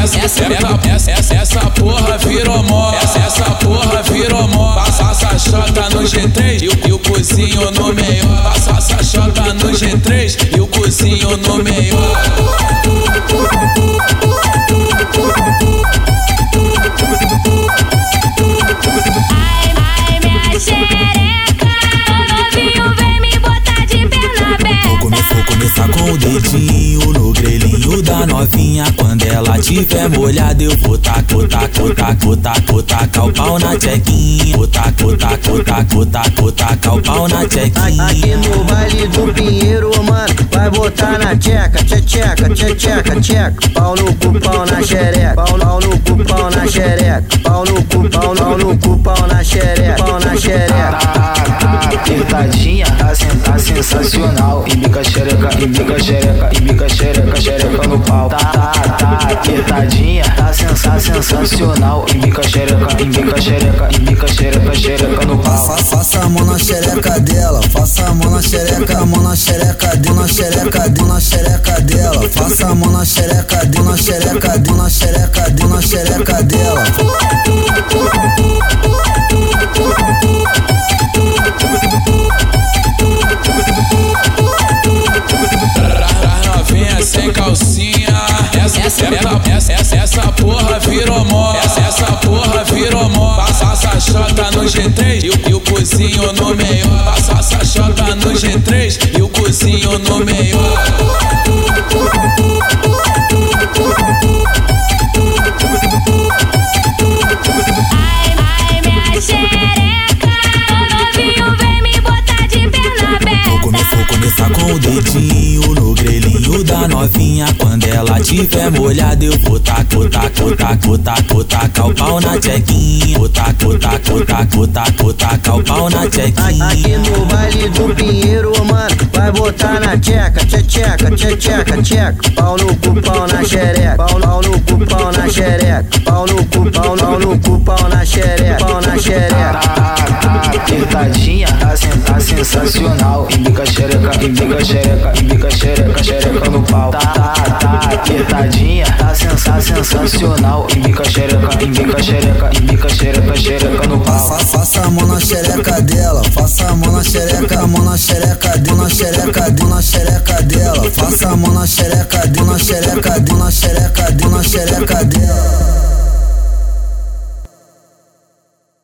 Essa, essa, essa, essa, porra virou mó. Essa, essa porra virou mó. Passa essa chota no G3 e o, o cozinho no meio. O dedinho no grelhinho da novinha. Quando ela tiver molhada, eu vou tacar, vou tacar, vou tacar, o pau na tchequinha. Vou tacar, vou tacar, vou tacar, o pau na Aqui tchequinha. no baile do Pinheiro, mano, vai botar na tcheca, tche tcheca, tche tcheca, tcheca. Pau no cu, pau na xereca. Pau, pau no cu, pau na xereca. Pau no cu, pau, pau no cu, pau na xereca. Pau na xereca. tá apertadinha, tá, sen sensacional. Embica xereca, embica xereca, embica xereca, xereca no pau. Tá, tá, tá apertadinha, tá, sen tá sensacional. Embica xereca, embica xereca, embica xereca, xereca no pau. Fa- Faça a mão na xereca dela, faça a mão na xereca, a mão na xereca, deu na xereca, deu na xereca dela. Faça a mão na xereca, deu na xereca, deu na xereca, deu na xereca dela. Essa, essa, essa, porra virou mó. Essa, essa porra virou mó. Passa essa chota no G3 e o, e o cozinho no meio. Passa essa chota no G3 e o cozinho no meio. Ai, ai, minha xereca. Ô novinho, vem me botar de come, aberta. vou começar com o dedinho da novinha. Quando ela tiver molhada, eu vou tacar, vou tacar, vou tacar, o pau na tchequinha. Vou tacar, vou tacar, vou tacar, o pau na Aqui tchequinha. no baile do Pinheiro, mano, vai botar na tcheca, tcheca, tche tcheca, tcheca. Pau no cu, pau na xereca. Pau, pau no cu, pau na xereca. Pau no cu, pau, pau no cu, pau na xereca. Pau na xereca. Tá, apertadinha, tá, tá sensacional. Embica xereca, embica xereca, embica xereca, xereca pau. Tá, tá, tá apertadinha, tá, sen tá sensacional. Embica xereca, embica xereca, embica xereca, xereca no pau. Fa- Faça a mão na xereca dela, faça a mão na xereca, a mão na xereca, deu na xereca, deu na xereca dela. Faça a mão na xereca, deu na xereca, deu na xereca, deu na xereca dela.